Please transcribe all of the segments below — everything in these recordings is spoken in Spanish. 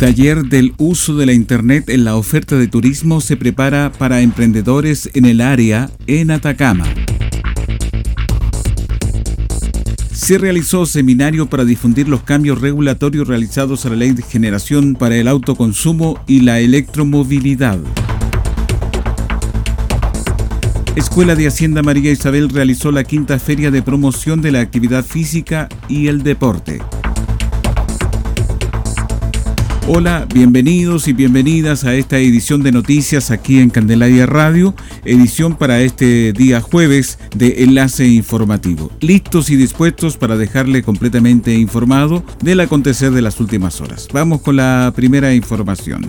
Taller del uso de la Internet en la oferta de turismo se prepara para emprendedores en el área en Atacama. Se realizó seminario para difundir los cambios regulatorios realizados a la Ley de Generación para el Autoconsumo y la Electromovilidad. Escuela de Hacienda María Isabel realizó la quinta feria de promoción de la actividad física y el deporte. Hola, bienvenidos y bienvenidas a esta edición de noticias aquí en Candelaria Radio, edición para este día jueves de Enlace Informativo. Listos y dispuestos para dejarle completamente informado del acontecer de las últimas horas. Vamos con la primera información.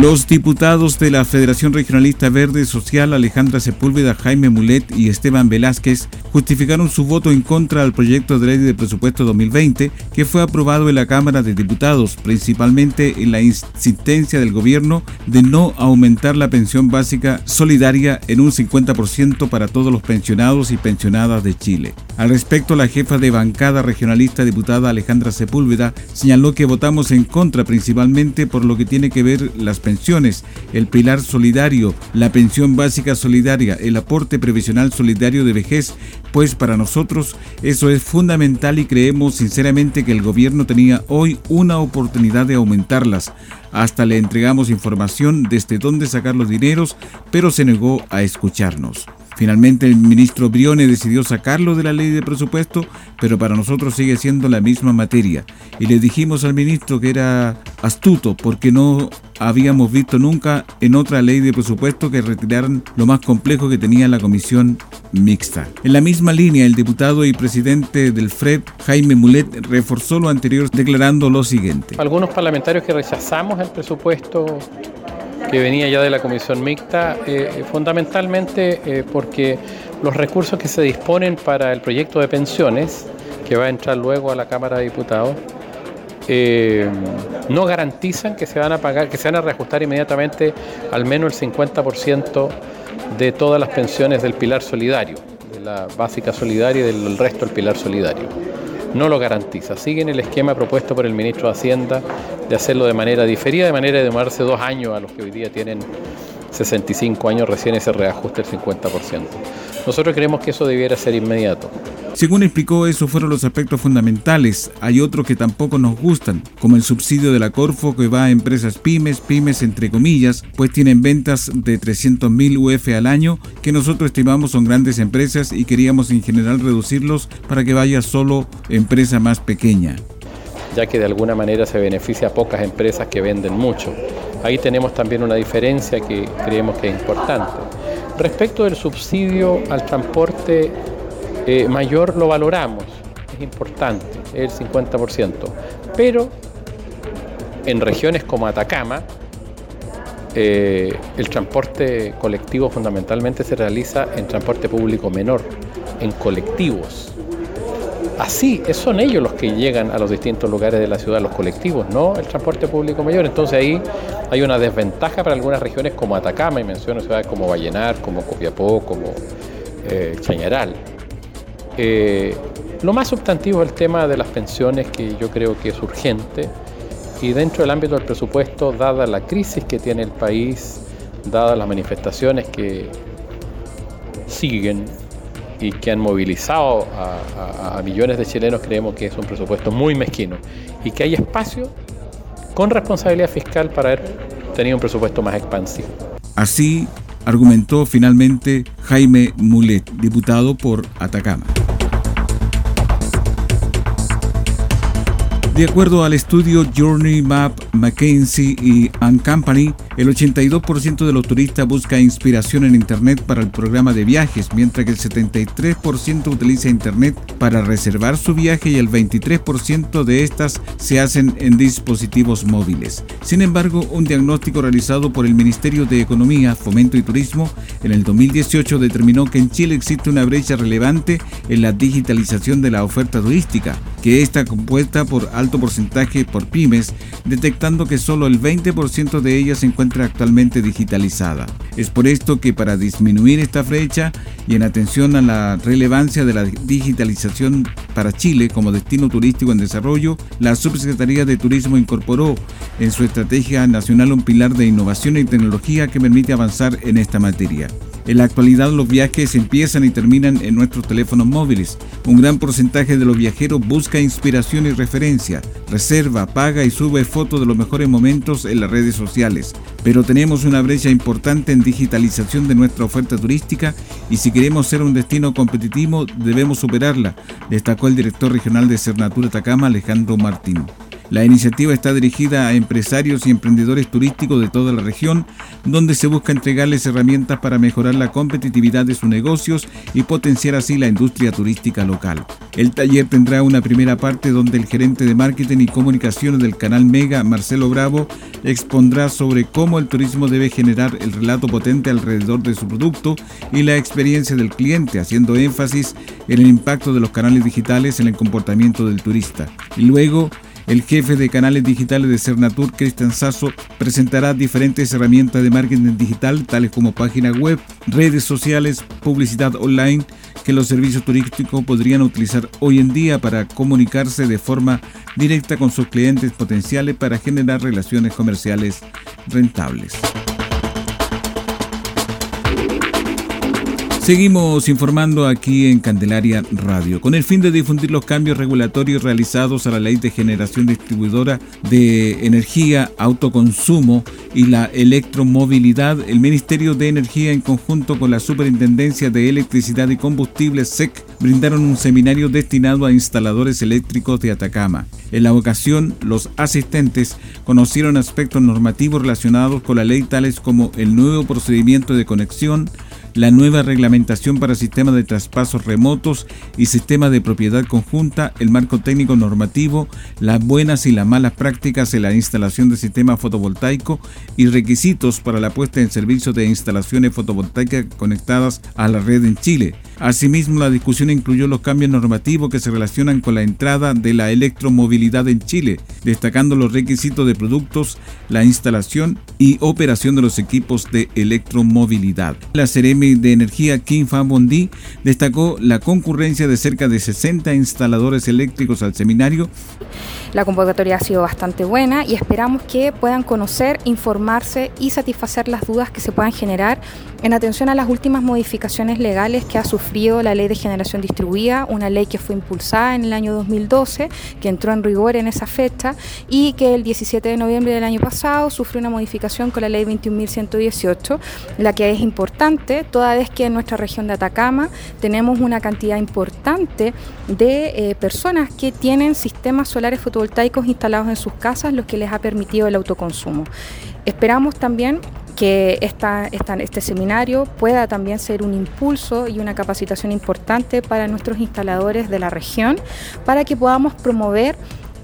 Los diputados de la Federación Regionalista Verde Social Alejandra Sepúlveda, Jaime Mulet y Esteban Velázquez justificaron su voto en contra del proyecto de ley de presupuesto 2020 que fue aprobado en la Cámara de Diputados, principalmente en la insistencia del gobierno de no aumentar la pensión básica solidaria en un 50% para todos los pensionados y pensionadas de Chile. Al respecto, la jefa de bancada regionalista diputada Alejandra Sepúlveda señaló que votamos en contra principalmente por lo que tiene que ver las pensiones, el pilar solidario, la pensión básica solidaria, el aporte previsional solidario de vejez, pues para nosotros eso es fundamental y creemos sinceramente que el gobierno tenía hoy una oportunidad de aumentarlas. Hasta le entregamos información desde dónde sacar los dineros, pero se negó a escucharnos. Finalmente el ministro Brione decidió sacarlo de la ley de presupuesto, pero para nosotros sigue siendo la misma materia. Y le dijimos al ministro que era astuto porque no habíamos visto nunca en otra ley de presupuesto que retiraran lo más complejo que tenía la comisión mixta. En la misma línea, el diputado y presidente del FRED, Jaime Mulet, reforzó lo anterior declarando lo siguiente. Algunos parlamentarios que rechazamos el presupuesto que venía ya de la comisión mixta, eh, fundamentalmente eh, porque los recursos que se disponen para el proyecto de pensiones, que va a entrar luego a la Cámara de Diputados, eh, no garantizan que se van a pagar, que se van a reajustar inmediatamente al menos el 50% de todas las pensiones del pilar solidario, de la básica solidaria y del resto del pilar solidario no lo garantiza. Siguen el esquema propuesto por el ministro de Hacienda de hacerlo de manera diferida, de manera de demorarse dos años a los que hoy día tienen 65 años recién ese reajuste del 50%. Nosotros creemos que eso debiera ser inmediato. Según explicó, esos fueron los aspectos fundamentales. Hay otros que tampoco nos gustan, como el subsidio de la Corfo que va a empresas pymes, pymes entre comillas, pues tienen ventas de 300.000 UF al año, que nosotros estimamos son grandes empresas y queríamos en general reducirlos para que vaya solo empresa más pequeña ya que de alguna manera se beneficia a pocas empresas que venden mucho. Ahí tenemos también una diferencia que creemos que es importante. Respecto del subsidio al transporte eh, mayor lo valoramos, es importante, el 50%, pero en regiones como Atacama, eh, el transporte colectivo fundamentalmente se realiza en transporte público menor, en colectivos. Así, son ellos los que llegan a los distintos lugares de la ciudad, los colectivos, no el transporte público mayor. Entonces ahí hay una desventaja para algunas regiones como Atacama, y menciono ciudades como Vallenar, como Copiapó, como eh, Chañaral. Eh, lo más sustantivo es el tema de las pensiones, que yo creo que es urgente, y dentro del ámbito del presupuesto, dada la crisis que tiene el país, dadas las manifestaciones que siguen y que han movilizado a, millones de chilenos, creemos que es un presupuesto muy mezquino y que hay espacio con responsabilidad fiscal para haber tenido un presupuesto más expansivo. Así argumentó finalmente Jaime Mulet, diputado por Atacama. De acuerdo al estudio Journey Map McKinsey y Company, el 82% de los turistas busca inspiración en Internet para el programa de viajes, mientras que el 73% utiliza Internet para reservar su viaje y el 23% de estas se hacen en dispositivos móviles. Sin embargo, un diagnóstico realizado por el Ministerio de Economía, Fomento y Turismo en el 2018 determinó que en Chile existe una brecha relevante en la digitalización de la oferta turística, que está compuesta por alto porcentaje por pymes, detectando que solo el 20% de ellas se actualmente digitalizada. Es por esto que para disminuir esta brecha y en atención a la relevancia de la digitalización para Chile como destino turístico en desarrollo, la Subsecretaría de Turismo incorporó en su estrategia nacional un pilar de innovación y tecnología que permite avanzar en esta materia. En la actualidad los viajes empiezan y terminan en nuestros teléfonos móviles. Un gran porcentaje de los viajeros busca inspiración y referencia, reserva, paga y sube fotos de los mejores momentos en las redes sociales. Pero tenemos una brecha importante en digitalización de nuestra oferta turística y si queremos ser un destino competitivo debemos superarla, destacó el director regional de Cernatura Atacama Alejandro Martín. La iniciativa está dirigida a empresarios y emprendedores turísticos de toda la región, donde se busca entregarles herramientas para mejorar la competitividad de sus negocios y potenciar así la industria turística local. El taller tendrá una primera parte donde el gerente de marketing y comunicaciones del canal Mega, Marcelo Bravo, expondrá sobre cómo el turismo debe generar el relato potente alrededor de su producto y la experiencia del cliente, haciendo énfasis en el impacto de los canales digitales en el comportamiento del turista. Y luego, el jefe de canales digitales de Cernatur, Cristian Sasso, presentará diferentes herramientas de marketing digital, tales como página web, redes sociales, publicidad online, que los servicios turísticos podrían utilizar hoy en día para comunicarse de forma directa con sus clientes potenciales para generar relaciones comerciales rentables. Seguimos informando aquí en Candelaria Radio. Con el fin de difundir los cambios regulatorios realizados a la ley de generación distribuidora de energía, autoconsumo y la electromovilidad, el Ministerio de Energía en conjunto con la Superintendencia de Electricidad y Combustibles SEC brindaron un seminario destinado a instaladores eléctricos de Atacama. En la ocasión, los asistentes conocieron aspectos normativos relacionados con la ley tales como el nuevo procedimiento de conexión, la nueva reglamentación para sistemas de traspasos remotos y sistemas de propiedad conjunta, el marco técnico normativo, las buenas y las malas prácticas en la instalación de sistemas fotovoltaicos y requisitos para la puesta en servicio de instalaciones fotovoltaicas conectadas a la red en Chile. Asimismo, la discusión incluyó los cambios normativos que se relacionan con la entrada de la electromovilidad en Chile, destacando los requisitos de productos, la instalación y operación de los equipos de electromovilidad. La Ceremi de Energía Kim Fan Bondi destacó la concurrencia de cerca de 60 instaladores eléctricos al seminario. La convocatoria ha sido bastante buena y esperamos que puedan conocer, informarse y satisfacer las dudas que se puedan generar en atención a las últimas modificaciones legales que ha sufrido la ley de generación distribuida, una ley que fue impulsada en el año 2012, que entró en rigor en esa fecha y que el 17 de noviembre del año pasado sufrió una modificación con la ley 21.118, la que es importante toda vez que en nuestra región de Atacama tenemos una cantidad importante de eh, personas que tienen sistemas solares fotovoltaicos instalados en sus casas, lo que les ha permitido el autoconsumo. Esperamos también que esta, este seminario pueda también ser un impulso y una capacitación importante para nuestros instaladores de la región, para que podamos promover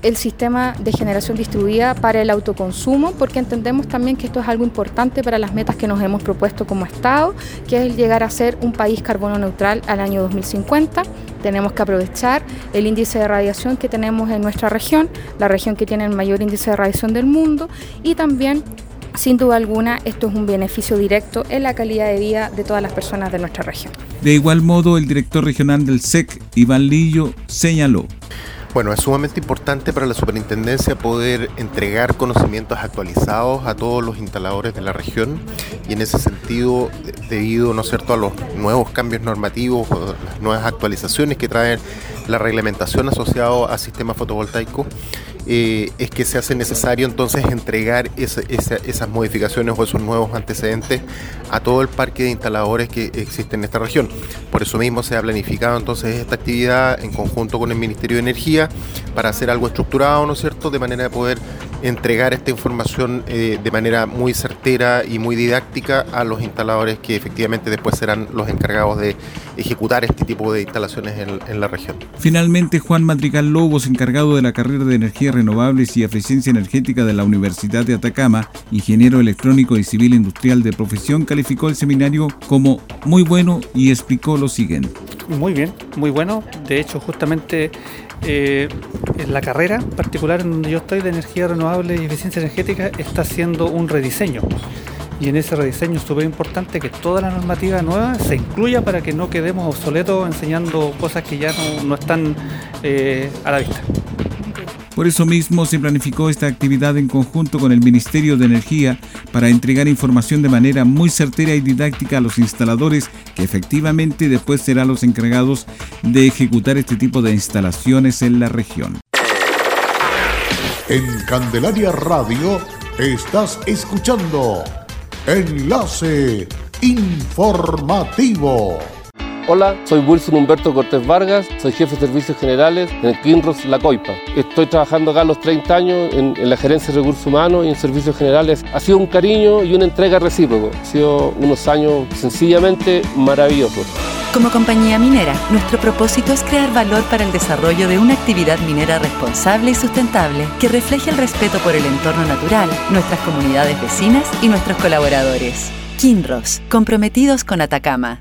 el sistema de generación distribuida para el autoconsumo, porque entendemos también que esto es algo importante para las metas que nos hemos propuesto como Estado, que es llegar a ser un país carbono neutral al año 2050. Tenemos que aprovechar el índice de radiación que tenemos en nuestra región, la región que tiene el mayor índice de radiación del mundo, y también sin duda alguna, esto es un beneficio directo en la calidad de vida de todas las personas de nuestra región. De igual modo, el director regional del SEC, Iván Lillo, señaló. Bueno, es sumamente importante para la superintendencia poder entregar conocimientos actualizados a todos los instaladores de la región y en ese sentido, debido ¿no cierto? a los nuevos cambios normativos, las nuevas actualizaciones que traen la reglamentación asociada a sistemas fotovoltaicos, eh, es que se hace necesario entonces entregar esas modificaciones o esos nuevos antecedentes a todo el parque de instaladores que existe en esta región. Por eso mismo se ha planificado entonces esta actividad en conjunto con el Ministerio de Energía para hacer algo estructurado, ¿no es cierto?, de manera de poder entregar esta información eh, de manera muy certera y muy didáctica a los instaladores que efectivamente después serán los encargados de ejecutar este tipo de instalaciones en, la región. Finalmente, Juan Madrigal Lobos, encargado de la carrera de energías renovables y eficiencia energética de la Universidad de Atacama, ingeniero electrónico y civil industrial de profesión, calificó el seminario como muy bueno y explicó lo siguiente. Muy bien, muy bueno. De hecho, justamente eh, la carrera particular en donde yo estoy de energía renovable y eficiencia energética está haciendo un rediseño. Y en ese rediseño es súper importante que toda la normativa nueva se incluya para que no quedemos obsoletos enseñando cosas que ya no, están eh, a la vista. Por eso mismo se planificó esta actividad en conjunto con el Ministerio de Energía para entregar información de manera muy certera y didáctica a los instaladores que efectivamente después serán los encargados de ejecutar este tipo de instalaciones en la región. En Candelaria Radio estás escuchando Enlace Informativo. Hola, soy Wilson Humberto Cortés Vargas, soy jefe de servicios generales en el Kinross La Coipa. Estoy trabajando acá a los 30 años en, la gerencia de recursos humanos y en servicios generales. Ha sido un cariño y una entrega recíproco. Ha sido unos años sencillamente maravillosos. Como compañía minera, nuestro propósito es crear valor para el desarrollo de una actividad minera responsable y sustentable que refleje el respeto por el entorno natural, nuestras comunidades vecinas y nuestros colaboradores. Kinross, comprometidos con Atacama.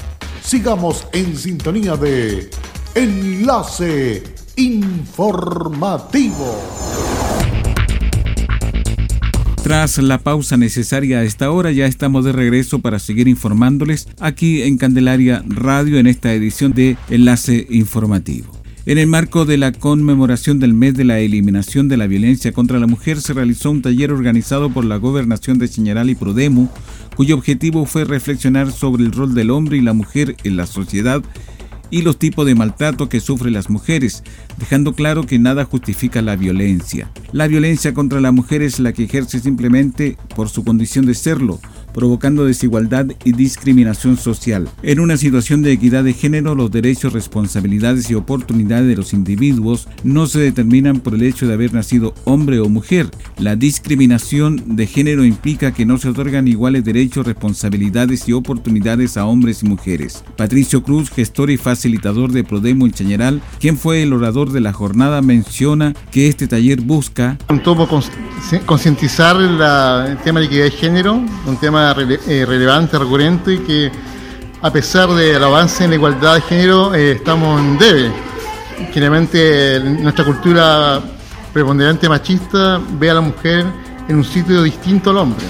Sigamos en sintonía de Enlace Informativo. Tras la pausa necesaria a esta hora, ya estamos de regreso para seguir informándoles aquí en Candelaria Radio en esta edición de Enlace Informativo. En el marco de la conmemoración del mes de la eliminación de la violencia contra la mujer, se realizó un taller organizado por la Gobernación de Chañaral y Prodemo, cuyo objetivo fue reflexionar sobre el rol del hombre y la mujer en la sociedad y los tipos de maltrato que sufren las mujeres, dejando claro que nada justifica la violencia. La violencia contra la mujer es la que ejerce simplemente por su condición de serlo, provocando desigualdad y discriminación social. En una situación de equidad de género, los derechos, responsabilidades y oportunidades de los individuos no se determinan por el hecho de haber nacido hombre o mujer. La discriminación de género implica que no se otorgan iguales derechos, responsabilidades y oportunidades a hombres y mujeres. Patricio Cruz, gestor y facilitador de Prodemo en quien fue el orador de la jornada, menciona que este taller busca... Concientizar el tema de equidad de género, un tema eh, relevante, recurrente y que a pesar del avance en la igualdad de género eh, estamos en debe. Generalmente nuestra cultura preponderante machista ve a la mujer en un sitio distinto al hombre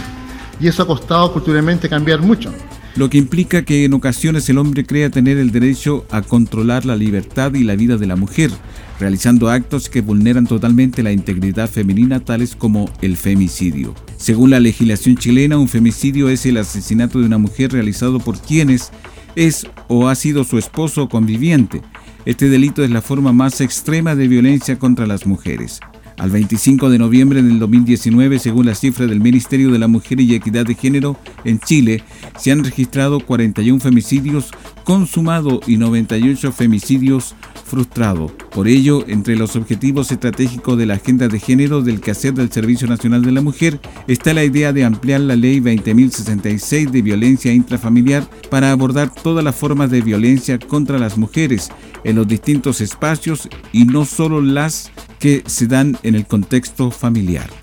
y eso ha costado culturalmente cambiar mucho lo que implica que en ocasiones el hombre crea tener el derecho a controlar la libertad y la vida de la mujer, realizando actos que vulneran totalmente la integridad femenina, tales como el femicidio. Según la legislación chilena, un femicidio es el asesinato de una mujer realizado por quienes es o ha sido su esposo o conviviente. Este delito es la forma más extrema de violencia contra las mujeres. Al 25 de noviembre del 2019, según las cifras del Ministerio de la Mujer y Equidad de Género, en Chile se han registrado 41 femicidios consumados y 98 femicidios frustrados. Por ello, entre los objetivos estratégicos de la Agenda de Género del quehacer del Servicio Nacional de la Mujer está la idea de ampliar la Ley 20.066 de violencia intrafamiliar para abordar todas las formas de violencia contra las mujeres en los distintos espacios y no solo las que se dan en el contexto familiar.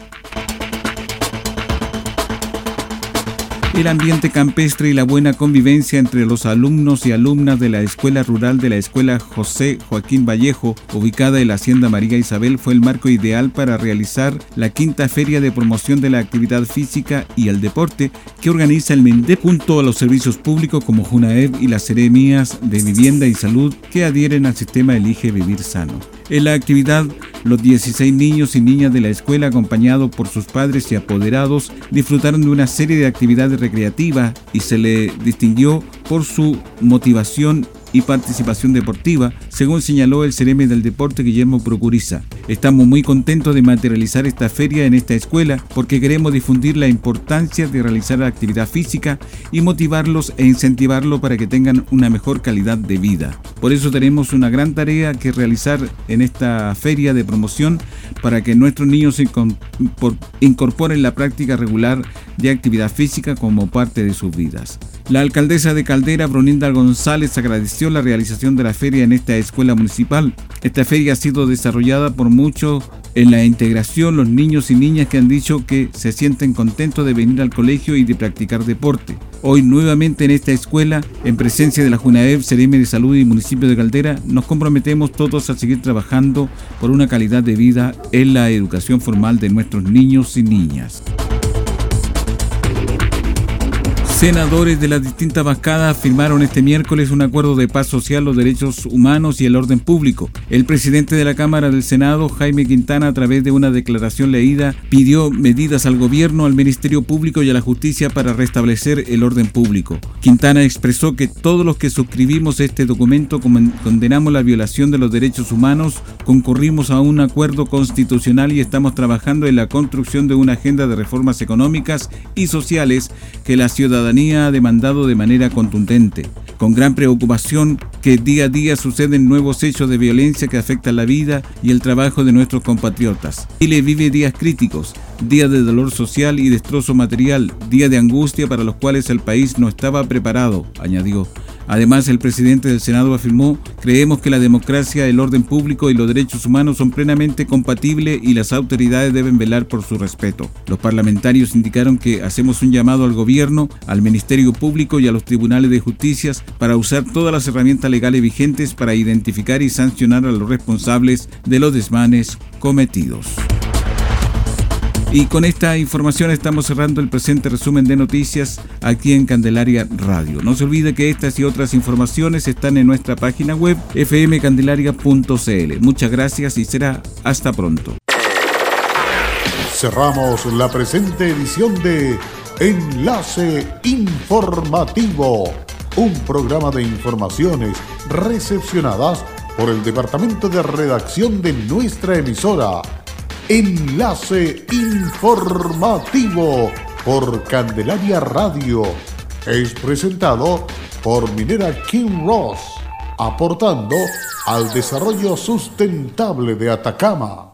El ambiente campestre y la buena convivencia entre los alumnos y alumnas de la Escuela Rural de la Escuela José Joaquín Vallejo, ubicada en la Hacienda María Isabel, fue el marco ideal para realizar la quinta feria de promoción de la actividad física y el deporte que organiza el MENDE junto a los servicios públicos como JUNAEV y las Seremías de Vivienda y Salud que adhieren al sistema Elige Vivir Sano. En la actividad, los 16 niños y niñas de la escuela, acompañados por sus padres y apoderados, disfrutaron de una serie de actividades recreativas y se le distinguió por su motivación y participación deportiva, según señaló el Cereme del Deporte Guillermo Procuriza. Estamos muy contentos de materializar esta feria en esta escuela porque queremos difundir la importancia de realizar actividad física y motivarlos e incentivarlos para que tengan una mejor calidad de vida. Por eso tenemos una gran tarea que realizar en esta feria de promoción para que nuestros niños incorporen la práctica regular de actividad física como parte de sus vidas. La alcaldesa de Caldera, Broninda González, agradeció la realización de la feria en esta escuela municipal. Esta feria ha sido desarrollada por muchos en la integración, los niños y niñas que han dicho que se sienten contentos de venir al colegio y de practicar deporte. Hoy nuevamente en esta escuela, en presencia de la JUNAEV, CRM de Salud y Municipio de Caldera, nos comprometemos todos a seguir trabajando por una calidad de vida en la educación formal de nuestros niños y niñas. Senadores de las distintas bancadas firmaron este miércoles un acuerdo de paz social, los derechos humanos y el orden público. El presidente de la Cámara del Senado, Jaime Quintana, a través de una declaración leída, pidió medidas al gobierno, al Ministerio Público y a la justicia para restablecer el orden público. Quintana expresó que todos los que suscribimos este documento condenamos la violación de los derechos humanos, concurrimos a un acuerdo constitucional y estamos trabajando en la construcción de una agenda de reformas económicas y sociales que la ciudadanía ha demandado de manera contundente, con gran preocupación que día a día suceden nuevos hechos de violencia que afectan la vida y el trabajo de nuestros compatriotas. Chile vive días críticos, días de dolor social y destrozo material, días de angustia para los cuales el país no estaba preparado, añadió. Además, el presidente del Senado afirmó, creemos que la democracia, el orden público y los derechos humanos son plenamente compatibles y las autoridades deben velar por su respeto. Los parlamentarios indicaron que hacemos un llamado al gobierno, al Ministerio Público y a los tribunales de justicia para usar todas las herramientas legales vigentes para identificar y sancionar a los responsables de los desmanes cometidos. Y con esta información estamos cerrando el presente resumen de noticias aquí en Candelaria Radio. No se olvide que estas y otras informaciones están en nuestra página web fmcandelaria.cl. Muchas gracias y será hasta pronto. Cerramos la presente edición de Enlace Informativo, un programa de informaciones recepcionadas por el Departamento de Redacción de nuestra emisora Enlace Informativo por Candelaria Radio. Es presentado por Minera King Ross, aportando al desarrollo sustentable de Atacama.